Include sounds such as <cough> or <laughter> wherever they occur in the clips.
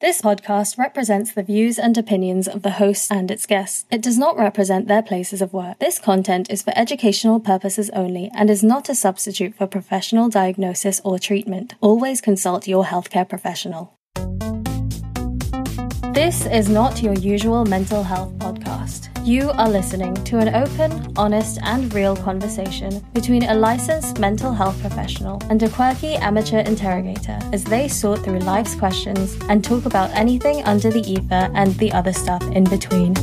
This podcast represents the views and opinions of the host and its guests. It does not represent their places of work. This content is for educational purposes only and is not a substitute for professional diagnosis or treatment. Always consult your healthcare professional. This is not your usual mental health podcast. You are listening to an open, honest, and real conversation between a licensed mental health professional and a quirky amateur interrogator as they sort through life's questions and talk about anything under the ether and the other stuff in between.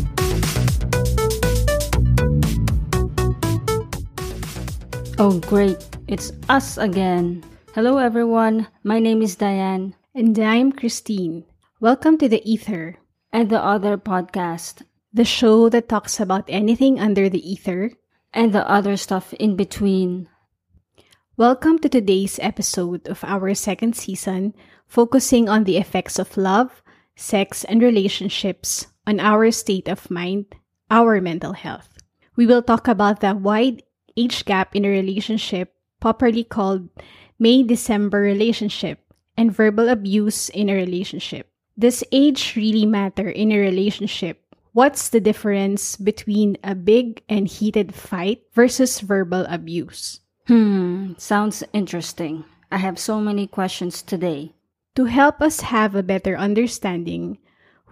Oh, great. It's us again. Hello, everyone. My name is Diane. And I'm Christine. Welcome to The Ether, And the other podcast. the show that talks about anything under the ether. And the other stuff in between. Welcome to today's episode of our second season, focusing on the effects of love, sex, and relationships on our state of mind, our mental health. We will talk about the wide age gap in a relationship, popularly called May December relationship, and verbal abuse in a relationship. Does age really matter in a relationship? What's the difference between a big and heated fight versus verbal abuse? Hmm, sounds interesting. I have so many questions today. To help us have a better understanding,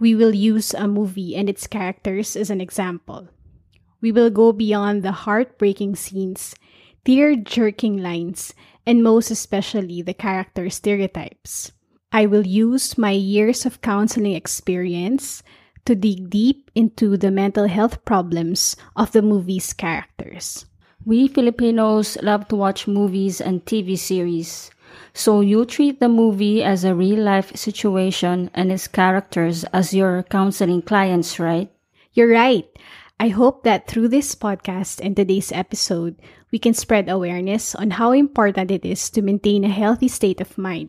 we will use a movie and its characters as an example. We will go beyond the heartbreaking scenes, tear jerking lines, and most especially the character stereotypes. I will use my years of counseling experience to dig deep into the mental health problems of the movie's characters. We Filipinos love to watch movies and TV series. So you treat the movie as a real life situation and its characters as your counseling clients, right? You're right. I hope that through this podcast and today's episode, we can spread awareness on how important it is to maintain a healthy state of mind.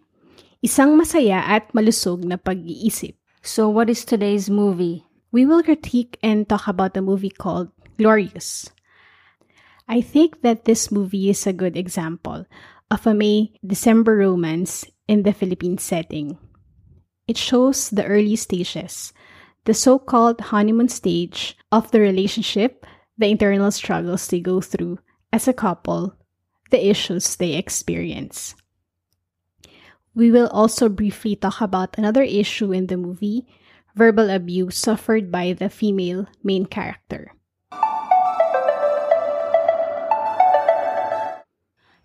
Isang masaya at malusog na pag-iisip. So what is today's movie? We will critique and talk about a movie called Glorious. I think that this movie is a good example of a May December romance in the Philippine setting. It shows the early stages, the so called honeymoon stage of the relationship, the internal struggles they go through as a couple, the issues they experience. We will also briefly talk about another issue in the movie verbal abuse suffered by the female main character.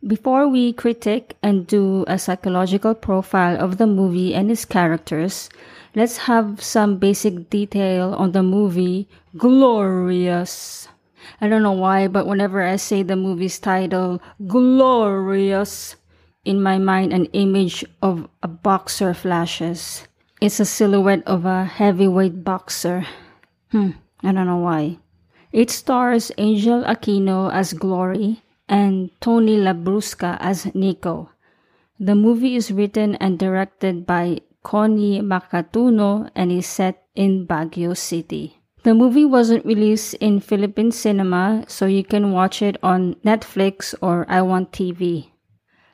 Before we critique and do a psychological profile of the movie and its characters, let's have some basic detail on the movie Glorious. I don't know why, but whenever I say the movie's title, Glorious, in my mind an image of a boxer flashes. It's a silhouette of a heavyweight boxer. Hmm, I don't know why. It stars Angel Aquino as Glory and Tony Labrusca as Nico. The movie is written and directed by Connie Macatuno and is set in Baguio City. The movie wasn't released in Philippine cinema, so you can watch it on Netflix or I Want TV.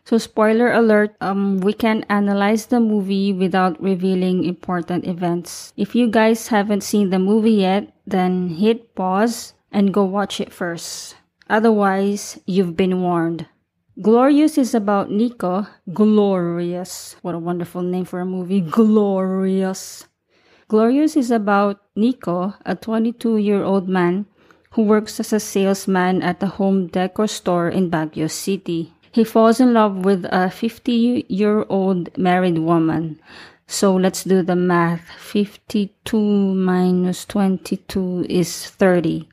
So spoiler alert, um we can analyze the movie without revealing important events. If you guys haven't seen the movie yet, then hit pause and go watch it first. Otherwise, you've been warned. Glorious is about Nico. Glorious. What a wonderful name for a movie. Glorious. Glorious is about Nico, a 22 year old man who works as a salesman at a home decor store in Baguio City. He falls in love with a 50 year old married woman. So let's do the math. 52 minus 22 is 30.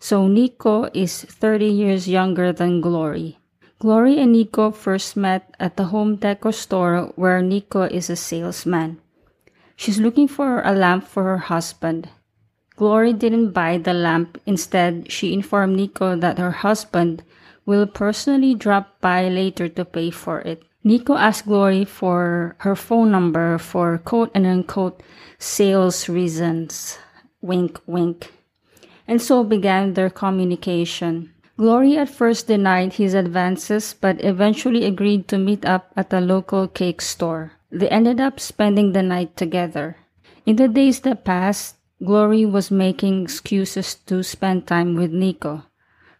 So Nico is 30 years younger than Glory. Glory and Nico first met at the home decor store where Nico is a salesman. She's looking for a lamp for her husband. Glory didn't buy the lamp. Instead, she informed Nico that her husband will personally drop by later to pay for it. Nico asked Glory for her phone number for quote and unquote sales reasons. Wink, wink. And so began their communication. Glory at first denied his advances but eventually agreed to meet up at a local cake store. They ended up spending the night together. In the days that passed, Glory was making excuses to spend time with Nico.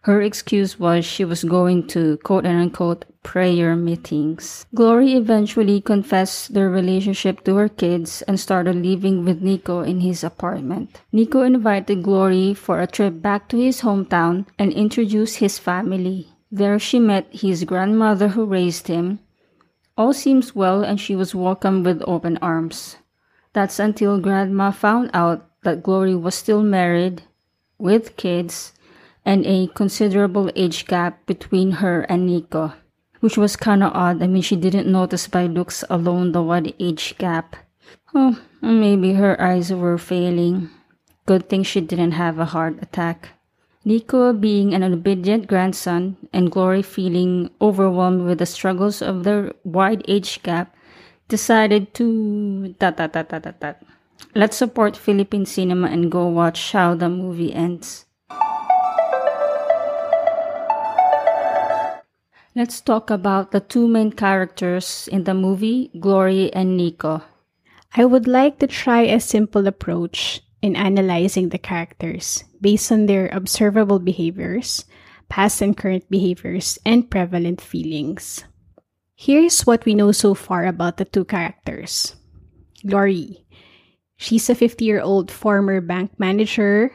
Her excuse was she was going to quote unquote prayer meetings. Glory eventually confessed their relationship to her kids and started living with Nico in his apartment. Nico invited Glory for a trip back to his hometown and introduced his family. There she met his grandmother who raised him. All seems well and she was welcomed with open arms. That's until Grandma found out that Glory was still married, with kids, and a considerable age gap between her and Nico, which was kinda odd. I mean, she didn't notice by looks alone the wide age gap. Oh, maybe her eyes were failing. Good thing she didn't have a heart attack. Nico, being an obedient grandson, and Glory feeling overwhelmed with the struggles of their wide age gap, decided to dot dot dot dot dot. Let's support Philippine cinema and go watch how the movie ends. Let's talk about the two main characters in the movie, Glory and Nico. I would like to try a simple approach in analyzing the characters based on their observable behaviors, past and current behaviors, and prevalent feelings. Here's what we know so far about the two characters. Glory. She's a 50 year old former bank manager,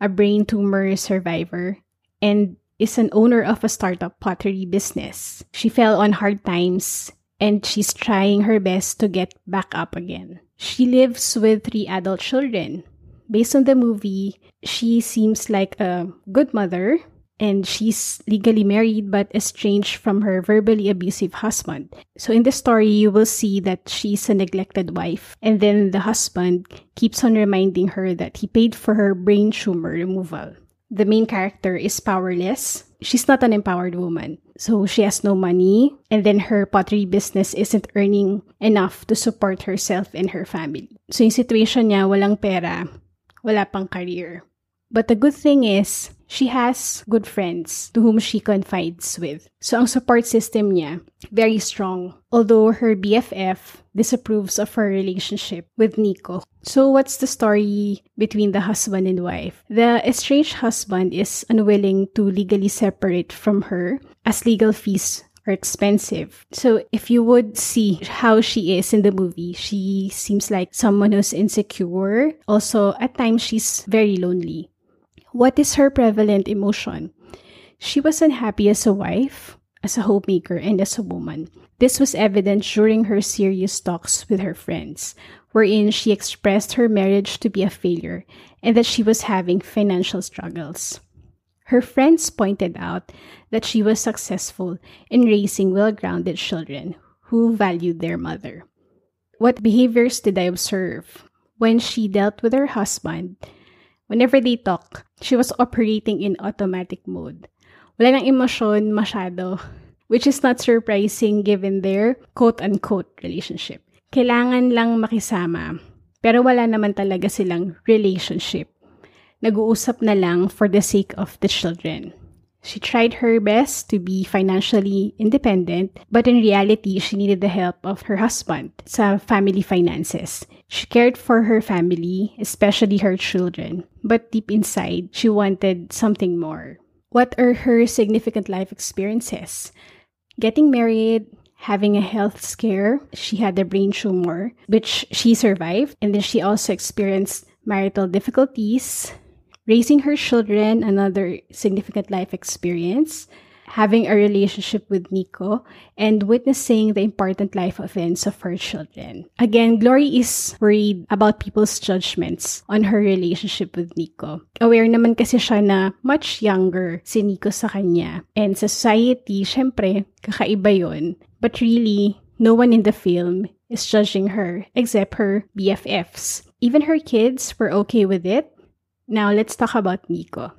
a brain tumor survivor, and is an owner of a startup pottery business. She fell on hard times and she's trying her best to get back up again. She lives with three adult children. Based on the movie, she seems like a good mother and she's legally married but estranged from her verbally abusive husband. So in the story, you will see that she's a neglected wife, and then the husband keeps on reminding her that he paid for her brain tumor removal the main character is powerless. She's not an empowered woman. So she has no money, and then her pottery business isn't earning enough to support herself and her family. So yung situation niya, walang pera, wala pang career. But the good thing is, she has good friends to whom she confides with. So ang support system niya, very strong. Although her BFF disapproves of her relationship with Nico. So what's the story between the husband and wife? The estranged husband is unwilling to legally separate from her as legal fees are expensive. So if you would see how she is in the movie, she seems like someone who's insecure. Also, at times she's very lonely. What is her prevalent emotion? She was unhappy as a wife, as a homemaker, and as a woman. This was evident during her serious talks with her friends, wherein she expressed her marriage to be a failure and that she was having financial struggles. Her friends pointed out that she was successful in raising well grounded children who valued their mother. What behaviors did I observe? When she dealt with her husband, Whenever they talk, she was operating in automatic mode. Wala nang emosyon masyado, which is not surprising given their quote-unquote relationship. Kailangan lang makisama, pero wala naman talaga silang relationship. Nag-uusap na lang for the sake of the children. She tried her best to be financially independent, but in reality, she needed the help of her husband sa family finances. She cared for her family, especially her children, but deep inside, she wanted something more. What are her significant life experiences? Getting married, having a health scare. She had a brain tumor, which she survived. And then she also experienced marital difficulties, raising her children, another significant life experience, having a relationship with Nico, and witnessing the important life events of her children. Again, Glory is worried about people's judgments on her relationship with Nico. Aware naman kasi siya na much younger si Nico sa kanya. And sa society, syempre, kakaiba yon. But really, no one in the film is judging her except her BFFs. Even her kids were okay with it now let's talk about Nico.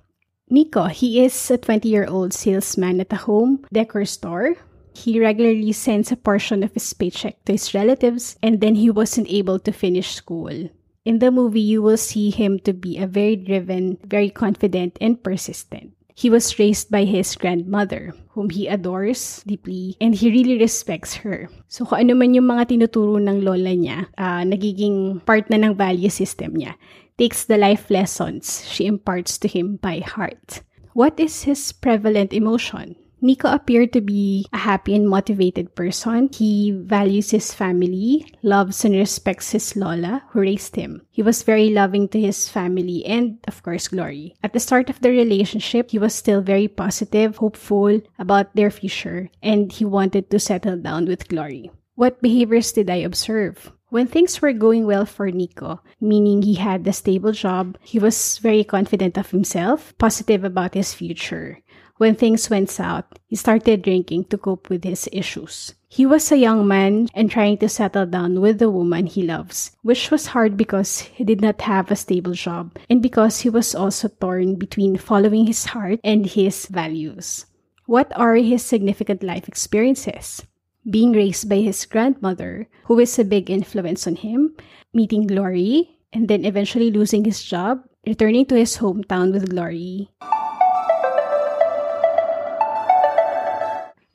Nico, he is a 20 year old salesman at a home decor store. He regularly sends a portion of his paycheck to his relatives, and then he wasn't able to finish school. In the movie, you will see him to be a very driven, very confident, and persistent. He was raised by his grandmother, whom he adores deeply, and he really respects her. So kung ano man yung mga tinuturo ng lola niya, uh, nagiging part na ng value system niya, takes the life lessons she imparts to him by heart. What is his prevalent emotion? Nico appeared to be a happy and motivated person. He values his family, loves and respects his Lola, who raised him. He was very loving to his family and, of course, Glory. At the start of the relationship, he was still very positive, hopeful about their future, and he wanted to settle down with Glory. What behaviors did I observe? When things were going well for Nico, meaning he had a stable job, he was very confident of himself, positive about his future. When things went south, he started drinking to cope with his issues. He was a young man and trying to settle down with the woman he loves, which was hard because he did not have a stable job and because he was also torn between following his heart and his values. What are his significant life experiences? Being raised by his grandmother, who is a big influence on him, meeting Glory, and then eventually losing his job, returning to his hometown with Glory.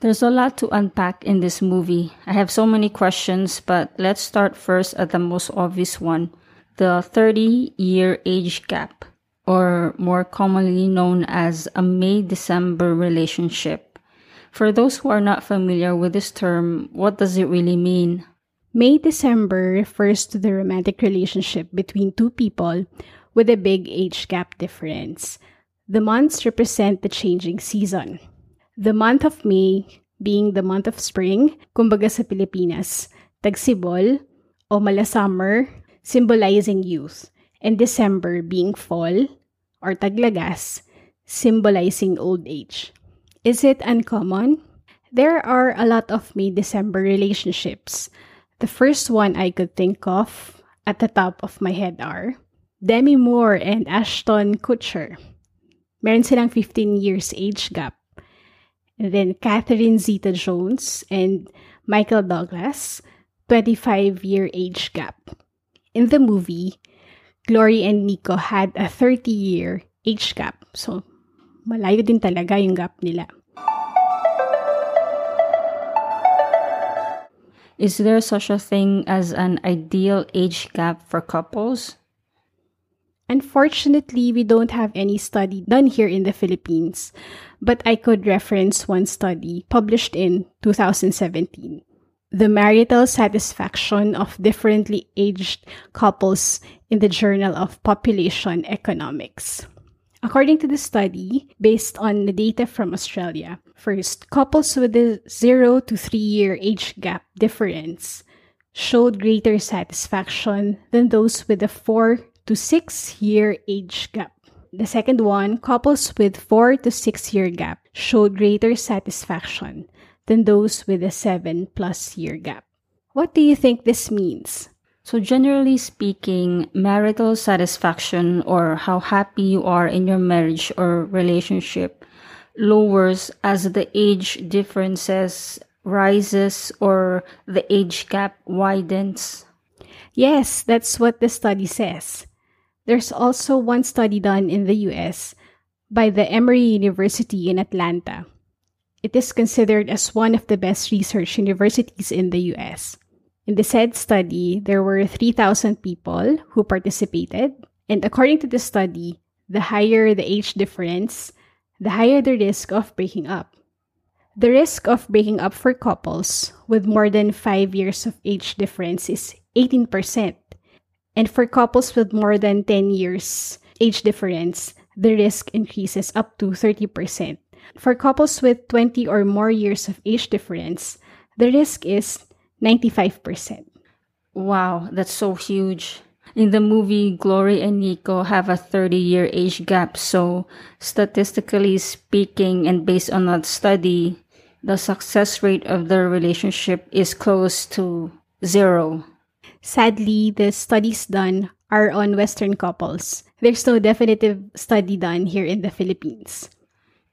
There's a lot to unpack in this movie. I have so many questions, but let's start first at the most obvious one the 30 year age gap, or more commonly known as a May December relationship. For those who are not familiar with this term, what does it really mean? May December refers to the romantic relationship between two people with a big age gap difference. The months represent the changing season. The month of May being the month of spring, kumbaga sa Pilipinas, tagsibol o mala summer, symbolizing youth, and December being fall or taglagas, symbolizing old age. Is it uncommon? There are a lot of May-December relationships. The first one I could think of at the top of my head are Demi Moore and Ashton Kutcher. Meron silang 15 years age gap. And then Catherine Zeta Jones and Michael Douglas, 25 year age gap. In the movie, Glory and Nico had a 30 year age gap. So, malayo din talaga yung gap nila. Is there such a thing as an ideal age gap for couples? Unfortunately, we don't have any study done here in the Philippines, but I could reference one study published in 2017. The marital satisfaction of differently aged couples in the Journal of Population Economics. According to the study, based on the data from Australia, first, couples with a 0 to 3 year age gap difference showed greater satisfaction than those with a 4 to 6 year age gap. The second one, couples with 4 to 6 year gap showed greater satisfaction than those with a 7 plus year gap. What do you think this means? So, generally speaking, marital satisfaction or how happy you are in your marriage or relationship lowers as the age differences rises or the age gap widens. Yes, that's what the study says. There's also one study done in the US by the Emory University in Atlanta. It is considered as one of the best research universities in the US. In the said study, there were 3,000 people who participated, and according to the study, the higher the age difference, the higher the risk of breaking up. The risk of breaking up for couples with more than 5 years of age difference is 18%, and for couples with more than 10 years age difference, the risk increases up to 30%. For couples with 20 or more years of age difference, the risk is 95%. Wow, that's so huge. In the movie, Glory and Nico have a 30 year age gap, so statistically speaking, and based on that study, the success rate of their relationship is close to zero. Sadly, the studies done are on Western couples. There's no definitive study done here in the Philippines.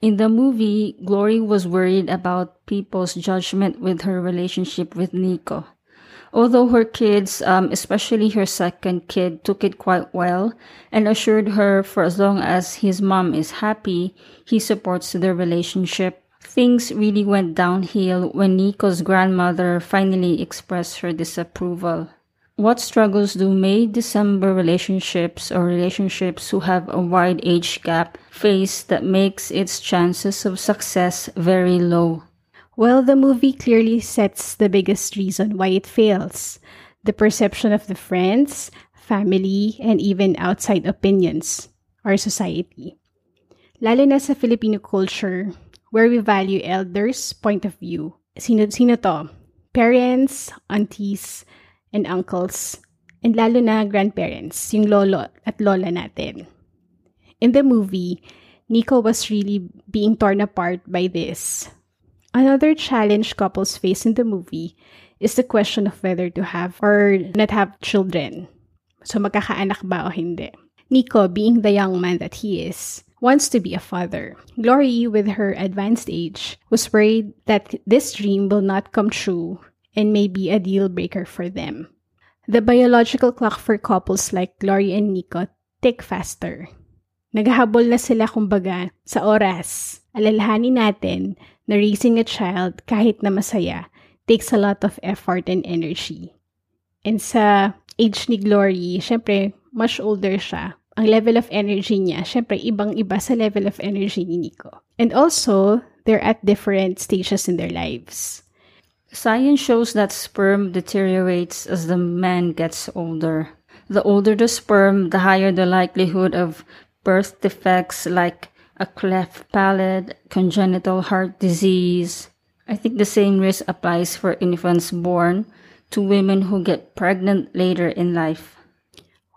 In the movie, Glory was worried about people's judgment with her relationship with Nico. Although her kids, um, especially her second kid, took it quite well and assured her for as long as his mom is happy, he supports their relationship. Things really went downhill when Nico's grandmother finally expressed her disapproval. What struggles do May December relationships or relationships who have a wide age gap face that makes its chances of success very low? Well, the movie clearly sets the biggest reason why it fails the perception of the friends, family, and even outside opinions, our society. Lalo na sa Filipino culture, where we value elders' point of view. Sino, sino to? Parents, aunties, and uncles, and lalo na grandparents, yung lolo at lola natin. In the movie, Nico was really being torn apart by this Another challenge couples face in the movie is the question of whether to have or not have children. So magkakaanak ba o hindi? Nico, being the young man that he is, wants to be a father. Glory, with her advanced age, was worried that this dream will not come true and may be a deal breaker for them. The biological clock for couples like Glory and Nico tick faster. Naghahabol na sila kumbaga sa oras. Alalahanin natin na raising a child kahit na masaya takes a lot of effort and energy. And sa age ni Glory, syempre, much older siya. Ang level of energy niya, syempre, ibang-iba sa level of energy ni Nico. And also, they're at different stages in their lives. Science shows that sperm deteriorates as the man gets older. The older the sperm, the higher the likelihood of birth defects like a cleft palate, congenital heart disease. I think the same risk applies for infants born to women who get pregnant later in life.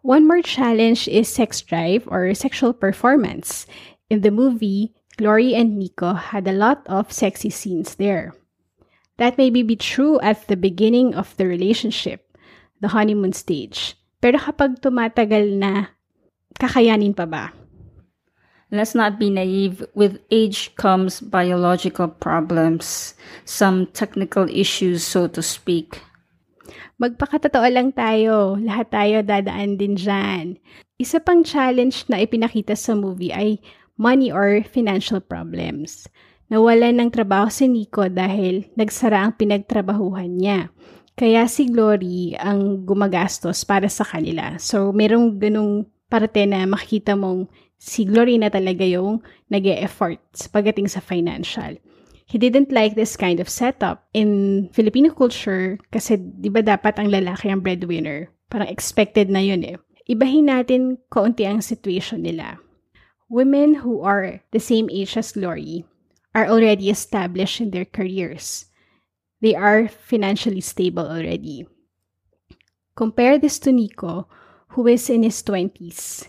One more challenge is sex drive or sexual performance. In the movie, Glory and Nico had a lot of sexy scenes there. That may be true at the beginning of the relationship, the honeymoon stage. Pero kapag tumatagal na, kakayanin pa ba? Let's not be naive. With age comes biological problems, some technical issues, so to speak. Magpakatotoo lang tayo. Lahat tayo dadaan din dyan. Isa pang challenge na ipinakita sa movie ay money or financial problems. Nawalan ng trabaho si Nico dahil nagsara ang pinagtrabahuhan niya. Kaya si Glory ang gumagastos para sa kanila. So, merong ganong parte na makikita mong si Glory na talaga yung nag effort pagdating sa financial. He didn't like this kind of setup in Filipino culture kasi di ba dapat ang lalaki ang breadwinner? Parang expected na yun eh. Ibahin natin kaunti ang situation nila. Women who are the same age as Glory are already established in their careers. They are financially stable already. Compare this to Nico, who is in his 20s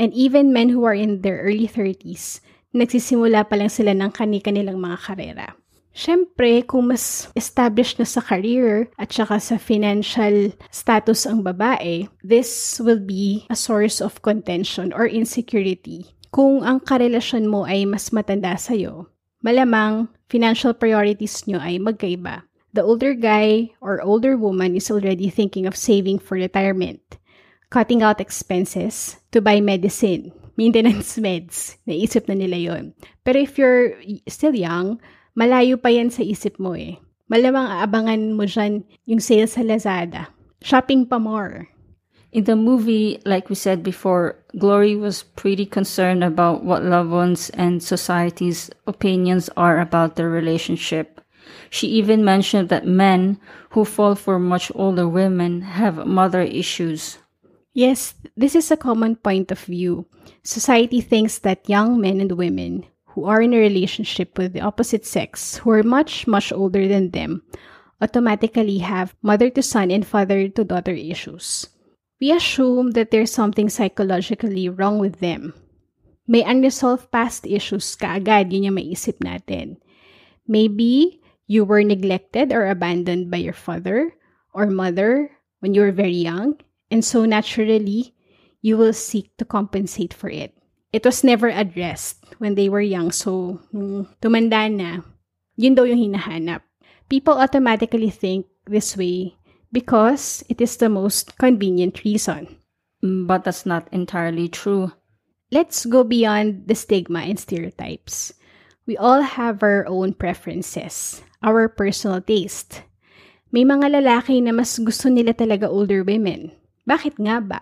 and even men who are in their early 30s, nagsisimula pa lang sila ng kani-kanilang mga karera. Siyempre, kung mas established na sa career at saka sa financial status ang babae, this will be a source of contention or insecurity. Kung ang karelasyon mo ay mas matanda sa'yo, malamang financial priorities nyo ay magkaiba. The older guy or older woman is already thinking of saving for retirement cutting out expenses to buy medicine, <laughs> maintenance meds. Naisip na nila yon. Pero if you're still young, malayo pa yan sa isip mo eh. Malamang aabangan mo dyan yung sale sa Lazada. Shopping pa more. In the movie, like we said before, Glory was pretty concerned about what loved ones and society's opinions are about their relationship. She even mentioned that men who fall for much older women have mother issues. Yes, this is a common point of view. Society thinks that young men and women who are in a relationship with the opposite sex, who are much, much older than them, automatically have mother to son and father to daughter issues. We assume that there's something psychologically wrong with them. May unresolved past issues kaagad, yun yung maisip natin. Maybe you were neglected or abandoned by your father or mother when you were very young And so naturally, you will seek to compensate for it. It was never addressed when they were young. So, nung tumanda na, yun daw yung hinahanap. People automatically think this way because it is the most convenient reason. Mm, But that's not entirely true. Let's go beyond the stigma and stereotypes. We all have our own preferences, our personal taste. May mga lalaki na mas gusto nila talaga older women. Bakit nga ba?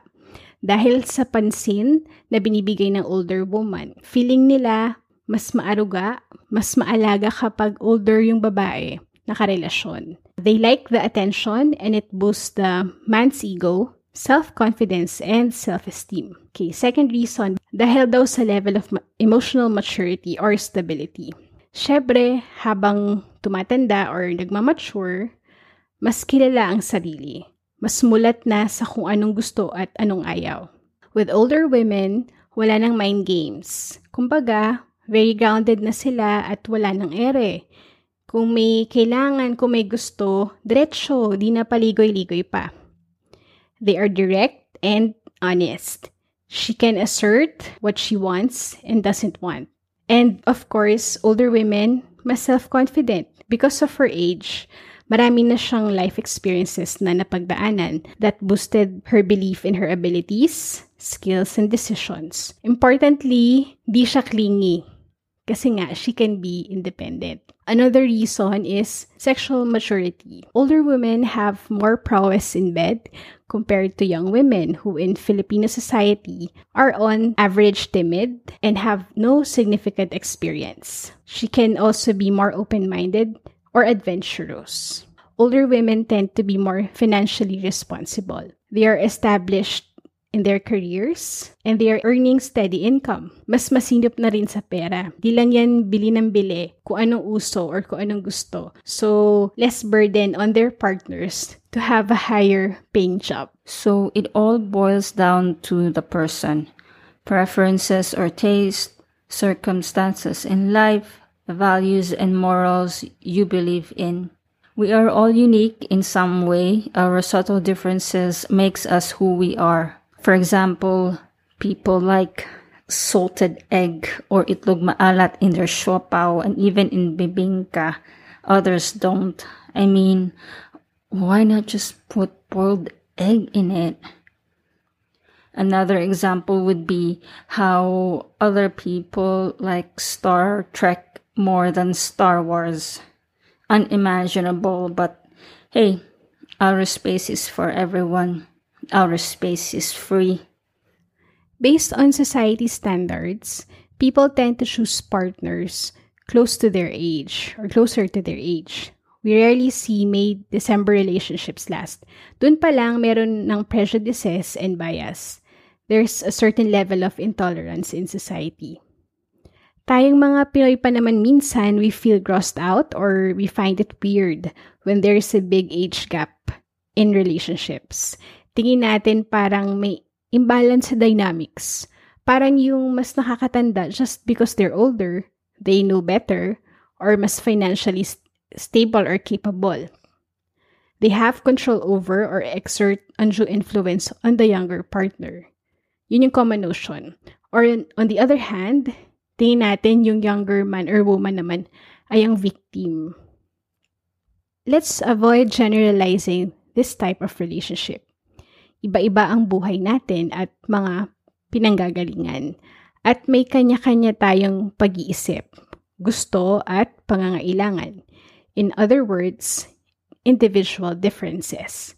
Dahil sa pansin na binibigay ng older woman. Feeling nila mas maaruga, mas maalaga kapag older yung babae nakarelasyon. They like the attention and it boosts the man's ego, self-confidence, and self-esteem. Okay, second reason, dahil daw sa level of emotional maturity or stability. Syempre, habang tumatanda or nagmamature, mas kilala ang sarili. Mas mulat na sa kung anong gusto at anong ayaw. With older women, wala nang mind games. Kumbaga, very grounded na sila at wala nang ere. Kung may kailangan, kung may gusto, diretsyo, di na paligoy-ligoy pa. They are direct and honest. She can assert what she wants and doesn't want. And of course, older women, mas self-confident. Because of her age, marami na siyang life experiences na napagdaanan that boosted her belief in her abilities, skills, and decisions. Importantly, di siya clingy. Kasi nga, she can be independent. Another reason is sexual maturity. Older women have more prowess in bed compared to young women who in Filipino society are on average timid and have no significant experience. She can also be more open-minded or adventurous. Older women tend to be more financially responsible. They are established in their careers and they are earning steady income. Mas masinop na rin sa pera. Di lang yan bili ng bili kung anong uso or kung anong gusto. So, less burden on their partners to have a higher paying job. So it all boils down to the person, preferences or taste, circumstances in life, values and morals you believe in. We are all unique in some way. Our subtle differences makes us who we are. For example, people like salted egg or itlog maalat in their siopao and even in bibingka. Others don't. I mean, why not just put boiled egg in it? Another example would be how other people like Star Trek more than Star Wars. Unimaginable, but hey, outer space is for everyone. Outer space is free. Based on society standards, people tend to choose partners close to their age or closer to their age. We rarely see May December relationships last. Dun pa lang meron ng prejudices and bias. There's a certain level of intolerance in society. Tayong mga Pinoy pa naman minsan, we feel grossed out or we find it weird when there's a big age gap in relationships. Tingin natin parang may imbalance sa dynamics. Parang yung mas nakakatanda just because they're older, they know better, or mas financially st- stable or capable. They have control over or exert undue influence on the younger partner. Yun yung common notion. Or on the other hand, tingin natin yung younger man or woman naman ay ang victim. Let's avoid generalizing this type of relationship. Iba-iba ang buhay natin at mga pinanggagalingan. At may kanya-kanya tayong pag-iisip, gusto at pangangailangan. In other words, individual differences.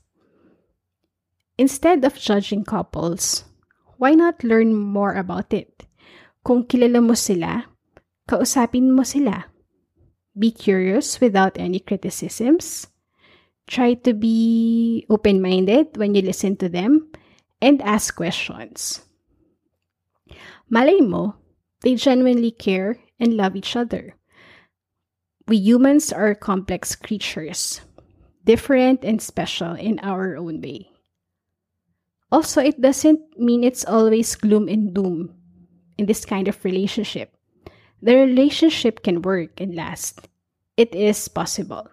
Instead of judging couples, why not learn more about it? Kung kilala mo sila, kausapin mo sila. Be curious without any criticisms. Try to be open-minded when you listen to them and ask questions. Malay mo, they genuinely care and love each other. We humans are complex creatures, different and special in our own way. Also, it doesn't mean it's always gloom and doom in this kind of relationship. The relationship can work and last. It is possible.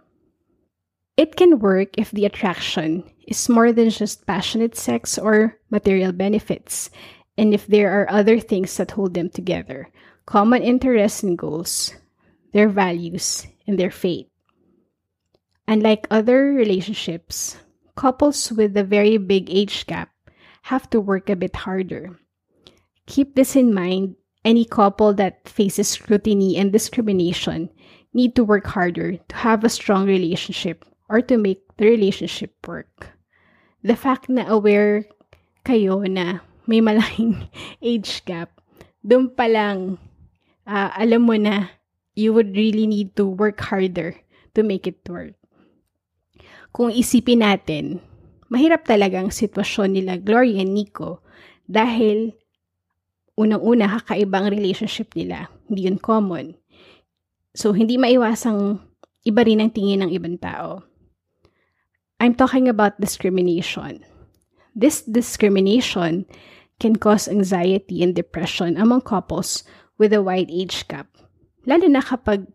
It can work if the attraction is more than just passionate sex or material benefits, and if there are other things that hold them together common interests and goals, their values, and their faith. Unlike other relationships, couples with a very big age gap have to work a bit harder. Keep this in mind. Any couple that faces scrutiny and discrimination need to work harder to have a strong relationship or to make the relationship work. The fact na aware kayo na may malaking <laughs> age gap, doon pa lang uh, alam mo na you would really need to work harder to make it work. Kung isipin natin, mahirap talaga ang sitwasyon nila Gloria and Nico dahil unang-una kakaibang relationship nila. Hindi yun common. So, hindi maiwasang iba rin ang tingin ng ibang tao. I'm talking about discrimination. This discrimination can cause anxiety and depression among couples with a wide age gap. Lalo na kapag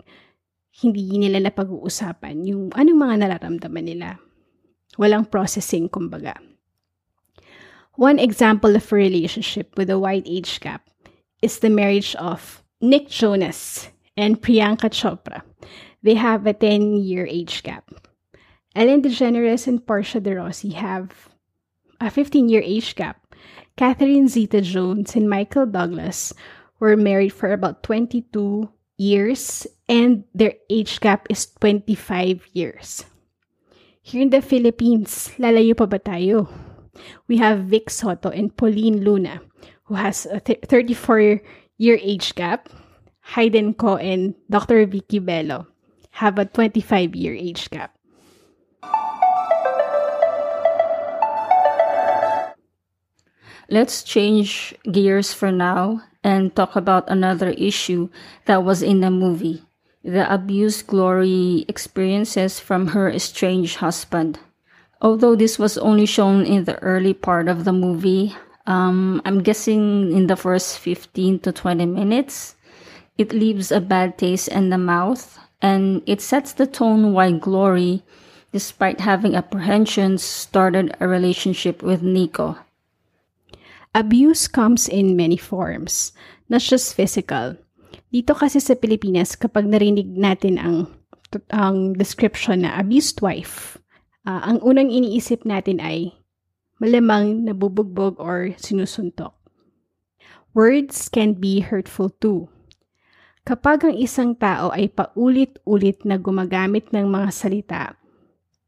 hindi nila napag-uusapan yung anong mga nararamdaman nila. Walang processing, kumbaga. One example of a relationship with a wide age gap is the marriage of Nick Jonas and Priyanka Chopra. They have a 10-year age gap. Ellen DeGeneres and Portia de Rossi have a 15-year age gap. Catherine Zeta-Jones and Michael Douglas were married for about 22 years and their age gap is 25 years. Here in the Philippines, lalayo pa ba tayo? We have Vic Sotto and Pauleen Luna, who has a 34-year age gap. Hayden Kho and Dr. Vicki Belo have a 25-year age gap. Let's change gears for now and talk about another issue that was in the movie the abuse Glory experiences from her estranged husband. Although this was only shown in the early part of the movie, um, I'm guessing in the first 15 to 20 minutes, it leaves a bad taste in the mouth and it sets the tone why Glory, despite having apprehensions, started a relationship with Nico. Abuse comes in many forms, not just physical. Dito kasi sa Pilipinas, kapag narinig natin ang, ang description na abused wife, uh, ang unang iniisip natin ay malamang nabubugbog or sinusuntok. Words can be hurtful too. Kapag ang isang tao ay paulit-ulit na gumagamit ng mga salita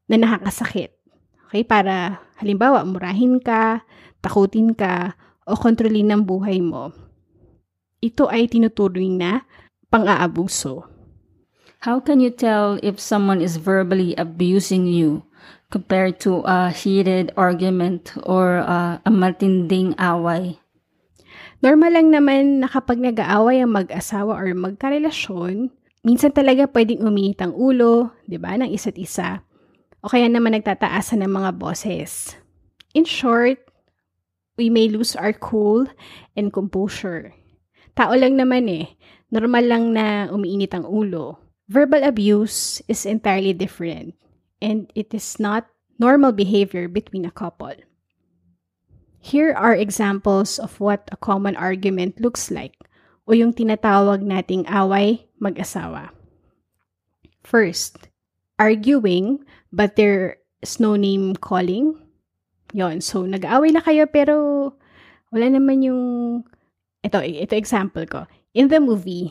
na nakakasakit, okay, para halimbawa murahin ka, takutin ka, o kontrolin ng buhay mo, ito ay tinuturing na pang-aabuso. How can you tell if someone is verbally abusing you compared to a heated argument or uh, a matinding away? Normal lang naman na kapag nag-aaway ang mag-asawa or magkarelasyon, minsan talaga pwedeng uminit ang ulo, di ba, ng isa't isa. O kaya naman nagtataasan ng mga boses. In short, we may lose our cool and composure. Tao lang naman eh. Normal lang na umiinit ang ulo. Verbal abuse is entirely different and it is not normal behavior between a couple. Here are examples of what a common argument looks like o yung tinatawag nating away mag-asawa. First, arguing but there's no name calling. Yon, so nag-aaway na kayo pero wala naman yung ito ito example ko. In the movie,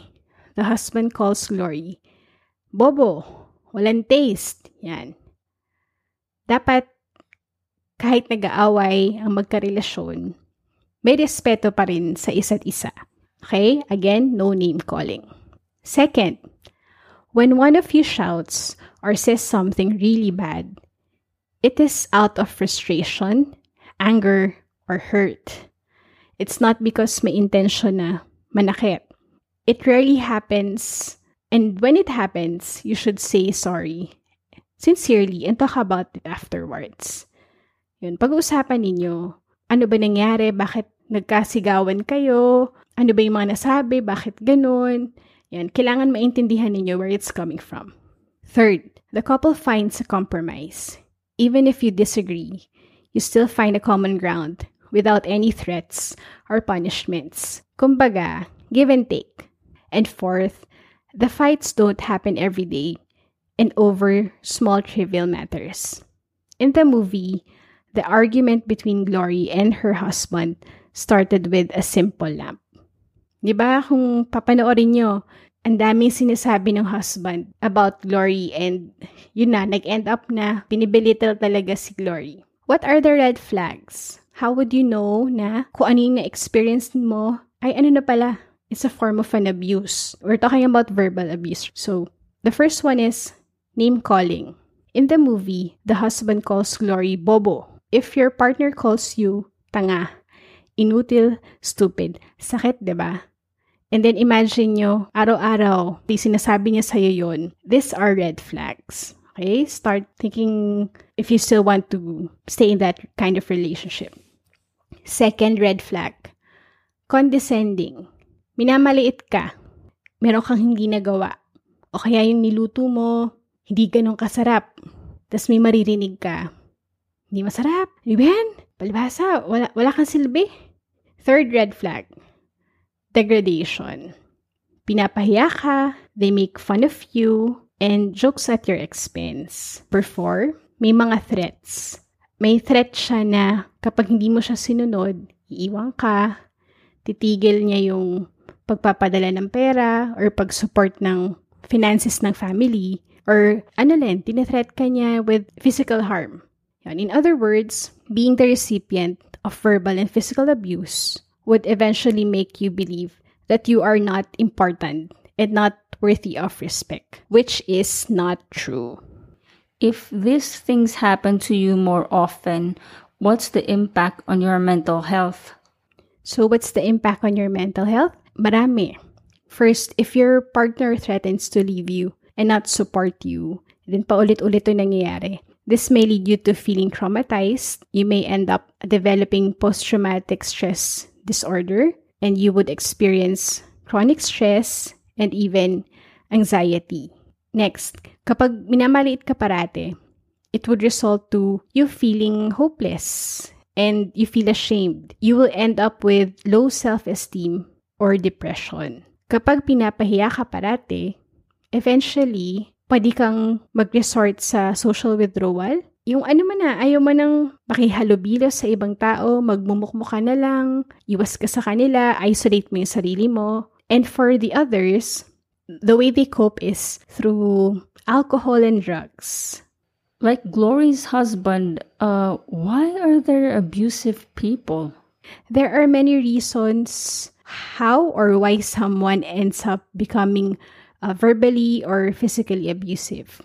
the husband calls Glory, Bobo, walang taste. Yan. Dapat kahit nag-aaway ang magkarelasyon, may respeto pa rin sa isa't isa. Okay? Again, no name calling. Second, when one of you shouts or says something really bad, it is out of frustration, anger, or hurt. It's not because may intention na manakit. It rarely happens, and when it happens, you should say sorry sincerely and talk about it afterwards. Yun, pag-uusapan ninyo, ano ba nangyari, bakit nagkasigawan kayo, ano ba yung mga nasabi, bakit ganun. Yan, kailangan maintindihan ninyo where it's coming from. Third, the couple finds a compromise. Even if you disagree, you still find a common ground without any threats or punishments. Kumbaga, give and take. And fourth, the fights don't happen every day and over small trivial matters. In the movie, the argument between Glory and her husband started with a simple lamp. Di ba kung papanoorin nyo, ang daming sinasabi ng husband about Glory and yun na, nag-end up na binibelittle talaga si Glory. What are the red flags? How would you know na kung ano yung na-experience mo ay ano na pala, it's a form of an abuse. We're talking about verbal abuse. So, the first one is name calling. In the movie, the husband calls Glory Bobo. If your partner calls you tanga, inutil, stupid, sakit, ba? And then imagine nyo, araw-araw, di sinasabi niya sa'yo yun. These are red flags. Okay? Start thinking if you still want to stay in that kind of relationship. Second red flag, condescending. Minamaliit ka. Meron kang hindi nagawa. O kaya yung niluto mo, hindi ganun kasarap. Tapos may maririnig ka. Hindi masarap. Riben, palibasa, wala, wala kang silbi. Third red flag, degradation. Pinapahiya ka, they make fun of you, and jokes at your expense. Four, may mga threats. May threat siya na kapag hindi mo siya sinunod, iiwan ka, titigil niya yung pagpapadala ng pera or pag-support ng finances ng family or ano len, tinethreat ka niya with physical harm. In other words, being the recipient of verbal and physical abuse would eventually make you believe that you are not important and not worthy of respect, which is not true. If these things happen to you more often, what's the impact on your mental health? So, what's the impact on your mental health? Marami. First, if your partner threatens to leave you and not support you, then paulit-ulit ito nangyayari. This may lead you to feeling traumatized. You may end up developing post-traumatic stress disorder and you would experience chronic stress and even anxiety. Next, kapag minamaliit ka parate, it would result to you feeling hopeless and you feel ashamed. You will end up with low self-esteem or depression. Kapag pinapahiya ka parate, eventually, pwede kang mag-resort sa social withdrawal yung ano man na, ayaw mo nang makihalubilo sa ibang tao, magmumukmo ka na lang, iwas ka sa kanila, isolate mo yung sarili mo. And for the others, the way they cope is through alcohol and drugs. Like Glory's husband, uh, why are there abusive people? There are many reasons how or why someone ends up becoming uh, verbally or physically abusive.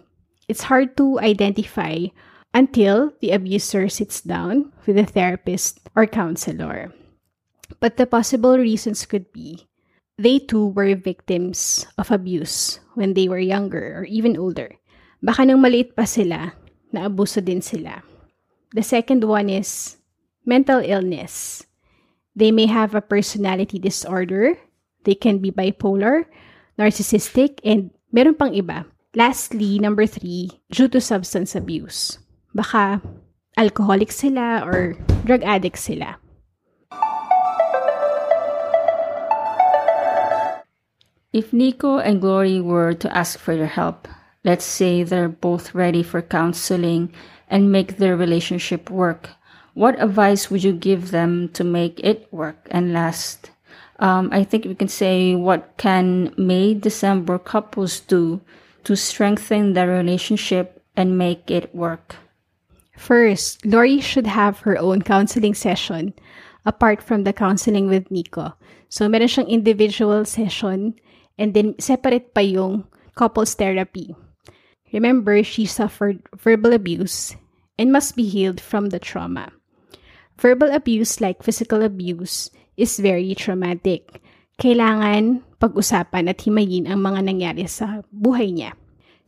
It's hard to identify until the abuser sits down with a therapist or counselor. But the possible reasons could be they too were victims of abuse when they were younger or even older. Baka nang maliit pa sila, naabuso din sila. The second one is mental illness. They may have a personality disorder. They can be bipolar, narcissistic, and meron pang iba. Lastly, number three, due to substance abuse. Baka alcoholic sila or drug addict sila. If Nico and Glory were to ask for your help, let's say they're both ready for counseling and make their relationship work, what advice would you give them to make it work and last? Um, I think we can say what can May December couples do to strengthen their relationship and make it work? First, Lori should have her own counseling session apart from the counseling with Nico. So, meron siyang individual session and then separate pa yung couples therapy. Remember, she suffered verbal abuse and must be healed from the trauma. Verbal abuse, like physical abuse, is very traumatic. Kailangan pag-usapan at himayin ang mga nangyari sa buhay niya.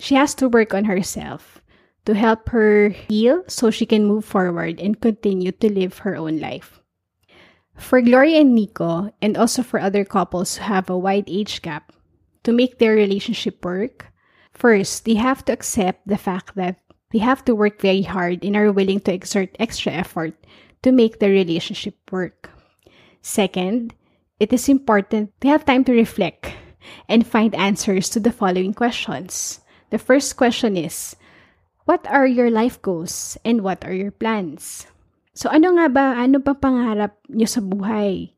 She has to work on herself to help her heal so she can move forward and continue to live her own life. For Gloria and Nico, and also for other couples who have a wide age gap, to make their relationship work, first, they have to accept the fact that they have to work very hard and are willing to exert extra effort to make the relationship work. Second, it is important to have time to reflect and find answers to the following questions. The first question is What are your life goals and what are your plans? So ano nga ba, ano pa pangarap nyo sa buhay?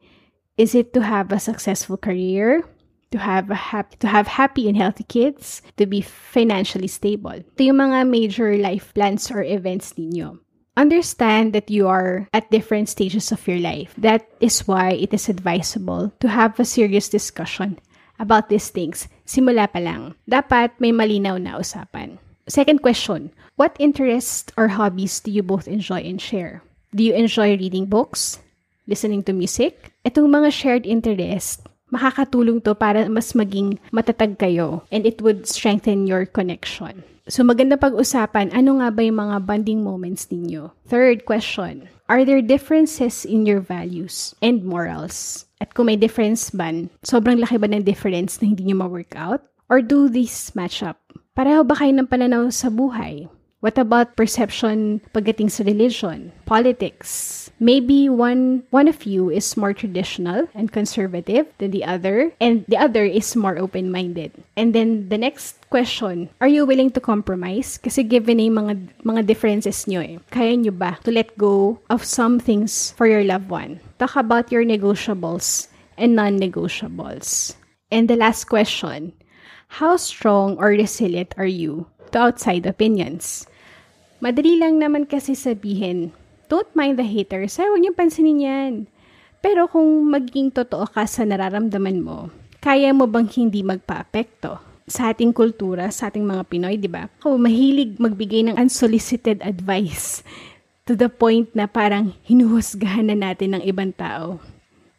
Is it to have a successful career? To have a happy, to have happy and healthy kids? To be financially stable? Ito yung mga major life plans or events ninyo. Understand that you are at different stages of your life. That is why it is advisable to have a serious discussion about these things. Simula pa lang. Dapat may malinaw na usapan. Second question, what interests or hobbies do you both enjoy and share? Do you enjoy reading books? Listening to music? Itong mga shared interest, makakatulong to para mas maging matatag kayo and it would strengthen your connection. So maganda pag-usapan, ano nga ba yung mga bonding moments ninyo? Third question, are there differences in your values and morals? At kung may difference ban, sobrang laki ba ng difference na hindi nyo ma-work out? Or do these match up? Pareho ba kayo ng pananaw sa buhay? What about perception pagdating sa religion, politics? Maybe one one of you is more traditional and conservative than the other, and the other is more open-minded. And then the next question, are you willing to compromise? Kasi given na yung mga, mga differences nyo eh, kaya nyo ba to let go of some things for your loved one? Talk about your negotiables and non-negotiables. And the last question, how strong or resilient are you to outside opinions? Madali lang naman kasi sabihin, don't mind the haters, ay huwag niyong pansinin yan. Pero kung maging totoo ka sa nararamdaman mo, kaya mo bang hindi magpa-apekto? Sa ating kultura, sa ating mga Pinoy, di ba? Ako, mahilig magbigay ng unsolicited advice to the point na parang hinuhusgahan na natin ng ibang tao.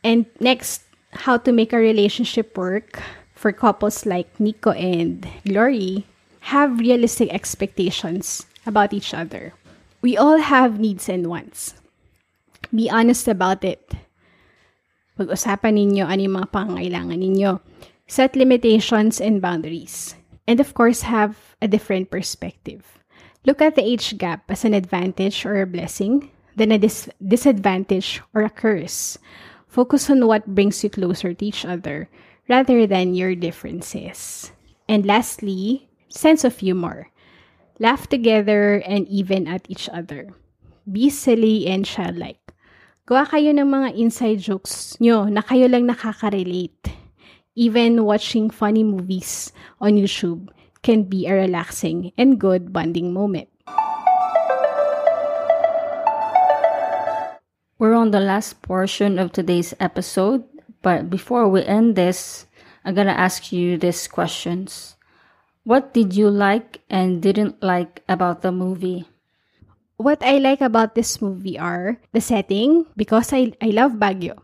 And next, how to make a relationship work for couples like Nico and Glory have realistic expectations about each other. We all have needs and wants. Be honest about it. Pag-usapan ninyo ano yung mga pangangailangan ninyo. Set limitations and boundaries. And of course, have a different perspective. Look at the age gap as an advantage or a blessing, then a dis- disadvantage or a curse. Focus on what brings you closer to each other rather than your differences. And lastly, sense of humor. Laugh together and even at each other. Be silly and childlike. Gawa kayo ng mga inside jokes nyo na kayo lang nakaka-relate. Even watching funny movies on YouTube can be a relaxing and good bonding moment. We're on the last portion of today's episode, but before we end this, I'm gonna ask you these questions. What did you like and didn't like about the movie? What I like about this movie are the setting, because I, I love Baguio.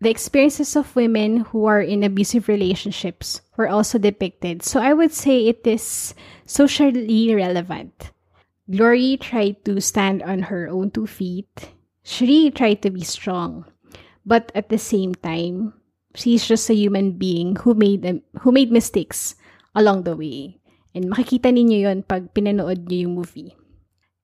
The experiences of women who are in abusive relationships were also depicted. So I would say it is socially relevant. Glory tried to stand on her own two feet. Shri tried to be strong. But at the same time, she's just a human being who made who made mistakes along the way. And makikita ninyo yon pag pinanood niyo yung movie.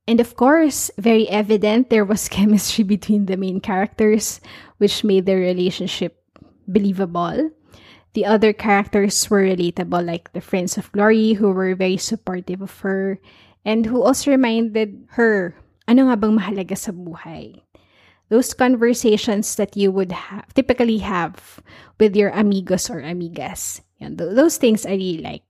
And of course, very evident there was <laughs> chemistry between the main characters, which made their relationship believable. The other characters were relatable, like the friends of Glory, who were very supportive of her, and who also reminded her, ano nga bang mahalaga sa buhay? Those conversations that you would have, typically have with your amigos or amigas. Yan, those things I really like.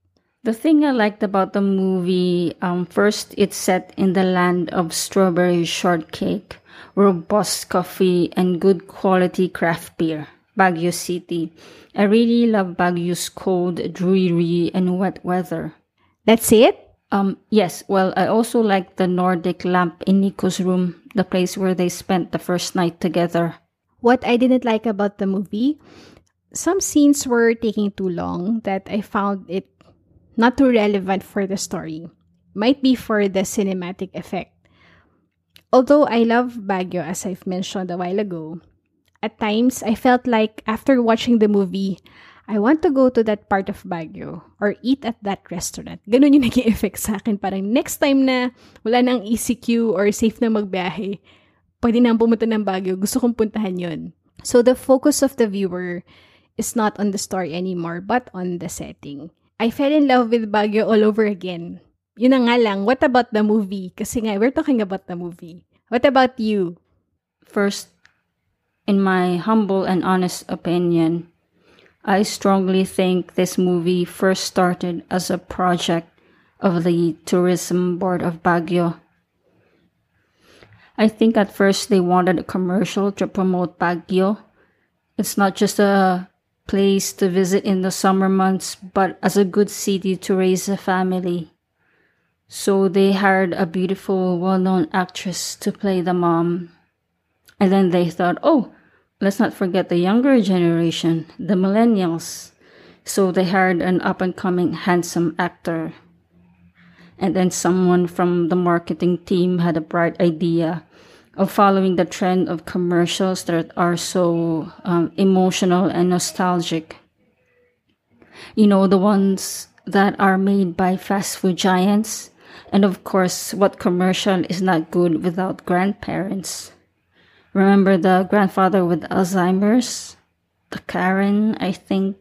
The thing I liked about the movie, um, first, it's set in the land of strawberry shortcake, robust coffee, and good quality craft beer, Baguio City. I really love Baguio's cold, dreary, and wet weather. That's it? Um, yes, well, I also like the Nordic lamp in Nico's room, the place where they spent the first night together. What I didn't like about the movie, some scenes were taking too long that I found it not too relevant for the story. Might be for the cinematic effect. Although I love Baguio, as I've mentioned a while ago, at times I felt like after watching the movie, I want to go to that part of Baguio or eat at that restaurant. Ganun yung naging effect sa akin. Parang next time na wala nang ECQ or safe na magbiyahe, pwede nang pumunta ng Baguio. Gusto kong puntahan yon. So the focus of the viewer is not on the story anymore, but on the setting. I fell in love with Baguio all over again. Yun na nga lang, what about the movie? Kasi nga, we're talking about the movie. What about you? First, in my humble and honest opinion, I strongly think this movie first started as a project of the Tourism Board of Baguio. I think at first they wanted a commercial to promote Baguio. It's not just a place to visit in the summer months, but as a good city to raise a family. So they hired a beautiful, well known actress to play the mom. And then they thought, oh, let's not forget the younger generation, the millennials. So they hired an up and coming handsome actor. And then someone from the marketing team had a bright idea of following the trend of commercials that are so um, emotional and nostalgic. You know, the ones that are made by fast food giants. And of course, what commercial is not good without grandparents? Remember the grandfather with Alzheimer's? The Karen, I think.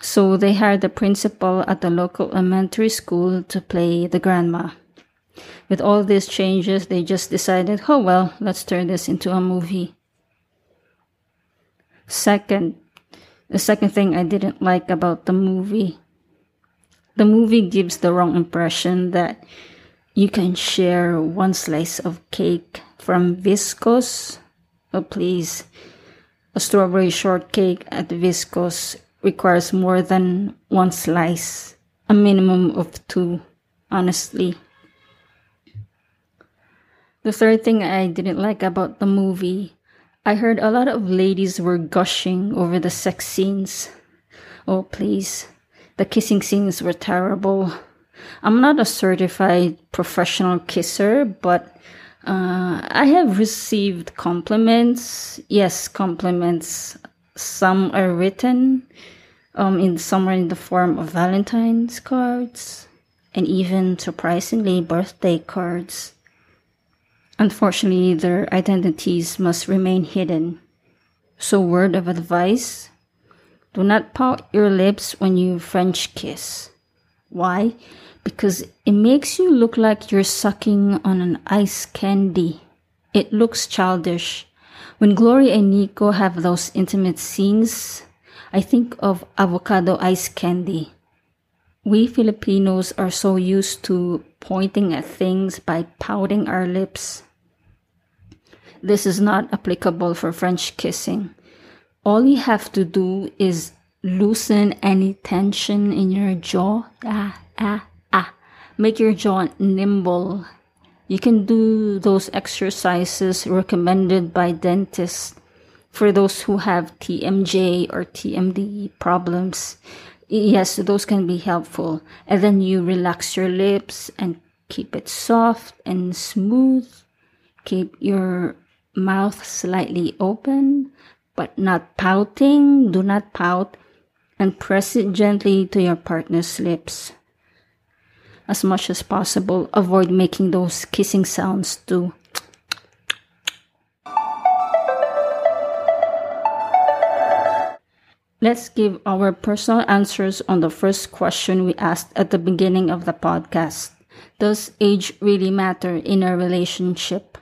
So they hired the principal at the local elementary school to play the grandma. With all these changes, they just decided, oh well, let's turn this into a movie. Second, the second thing I didn't like about the movie, the movie gives the wrong impression that you can share one slice of cake from Vizco's. Oh, please. A strawberry shortcake at Vizco's requires more than one slice, a minimum of two, honestly. The third thing I didn't like about the movie, I heard a lot of ladies were gushing over the sex scenes. Oh, please. The kissing scenes were terrible. I'm not a certified professional kisser, but uh, I have received compliments. Yes, compliments. Some are written, um, in some are in the form of Valentine's cards, and even surprisingly birthday cards. Unfortunately, their identities must remain hidden. So, word of advice: do not pout your lips when you French kiss. Why? Because it makes you look like you're sucking on an ice candy. It looks childish. When Gloria and Nico have those intimate scenes, I think of avocado ice candy. We Filipinos are so used to pointing at things by pouting our lips. This is not applicable for French kissing. All you have to do is loosen any tension in your jaw. Ah, ah, make your jaw nimble. You can do those exercises recommended by dentists for those who have TMJ or TMD problems. Yes, those can be helpful. And then you relax your lips and keep it soft and smooth. Keep your mouth slightly open, but not pouting. Do not pout. And press it gently to your partner's lips as much as possible. Avoid making those kissing sounds too. Let's give our personal answers on the first question we asked at the beginning of the podcast. Does age really matter in a relationship?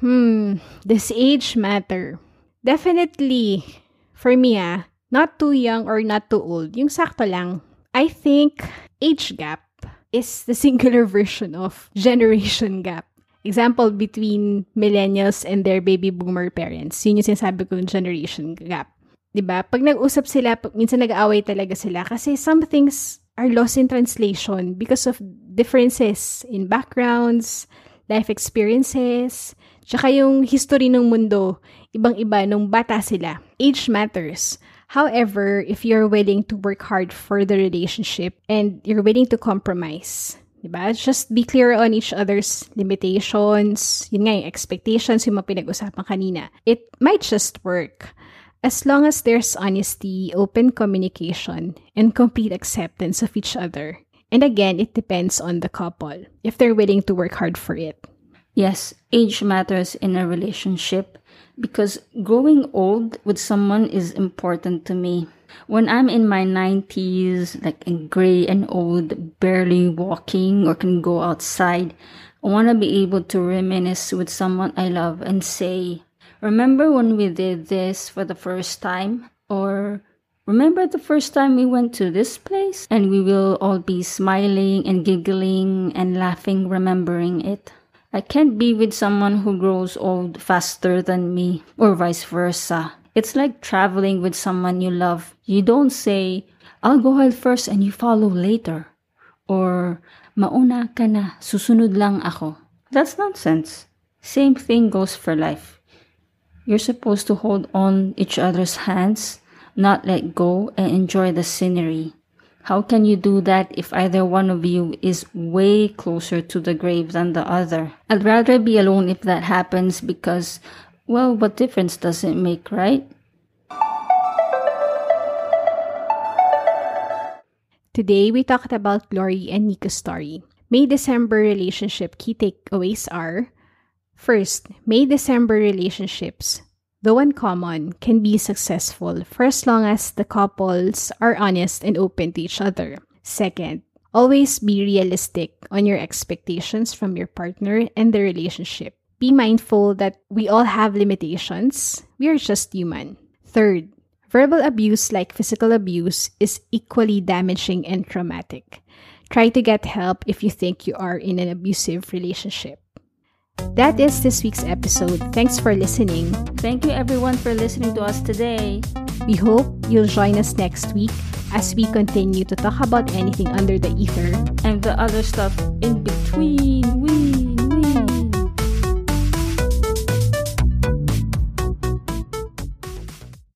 Hmm, does age matter? Definitely. For me, ah, not too young or not too old. Yung sakto lang. I think age gap is the singular version of generation gap. Example between millennials and their baby boomer parents. Yun yung sinasabi kong generation gap. 'Di ba? Pag nag-usap sila, minsan nag-aaway talaga sila kasi some things are lost in translation because of differences in backgrounds, life experiences, tsaka yung history ng mundo, ibang-iba nung bata sila. Age matters. However, if you're willing to work hard for the relationship and you're willing to compromise, diba? Just be clear on each other's limitations, yun nga yung expectations, yung mga pinag-usapan kanina. It might just work. As long as there's honesty, open communication, and complete acceptance of each other. And again, it depends on the couple, if they're willing to work hard for it. Yes, age matters in a relationship because growing old with someone is important to me. When I'm in my 90s, like gray and old, barely walking or can go outside, I want to be able to reminisce with someone I love and say, Remember when we did this for the first time? Or Remember the first time we went to this place? And we will all be smiling and giggling and laughing, remembering it. I can't be with someone who grows old faster than me, or vice versa. It's like traveling with someone you love. You don't say, I'll go ahead first and you follow later. Or, mauna ka na, susunod lang ako. That's nonsense. Same thing goes for life. You're supposed to hold on each other's hands, not let go, and enjoy the scenery. How can you do that if either one of you is way closer to the grave than the other? I'd rather be alone if that happens because, well, what difference does it make, right? Today, we talked about Glory and Nico's story. May December relationship key takeaways are First, May December relationships though uncommon, can be successful for as long as the couples are honest and open to each other. Second, always be realistic on your expectations from your partner and the relationship. Be mindful that we all have limitations. We are just human. Third, verbal abuse like physical abuse is equally damaging and traumatic. Try to get help if you think you are in an abusive relationship. That is this week's episode. Thanks for listening. Thank you everyone for listening to us today. We hope you'll join us next week as we continue to talk about anything under the ether and the other stuff in between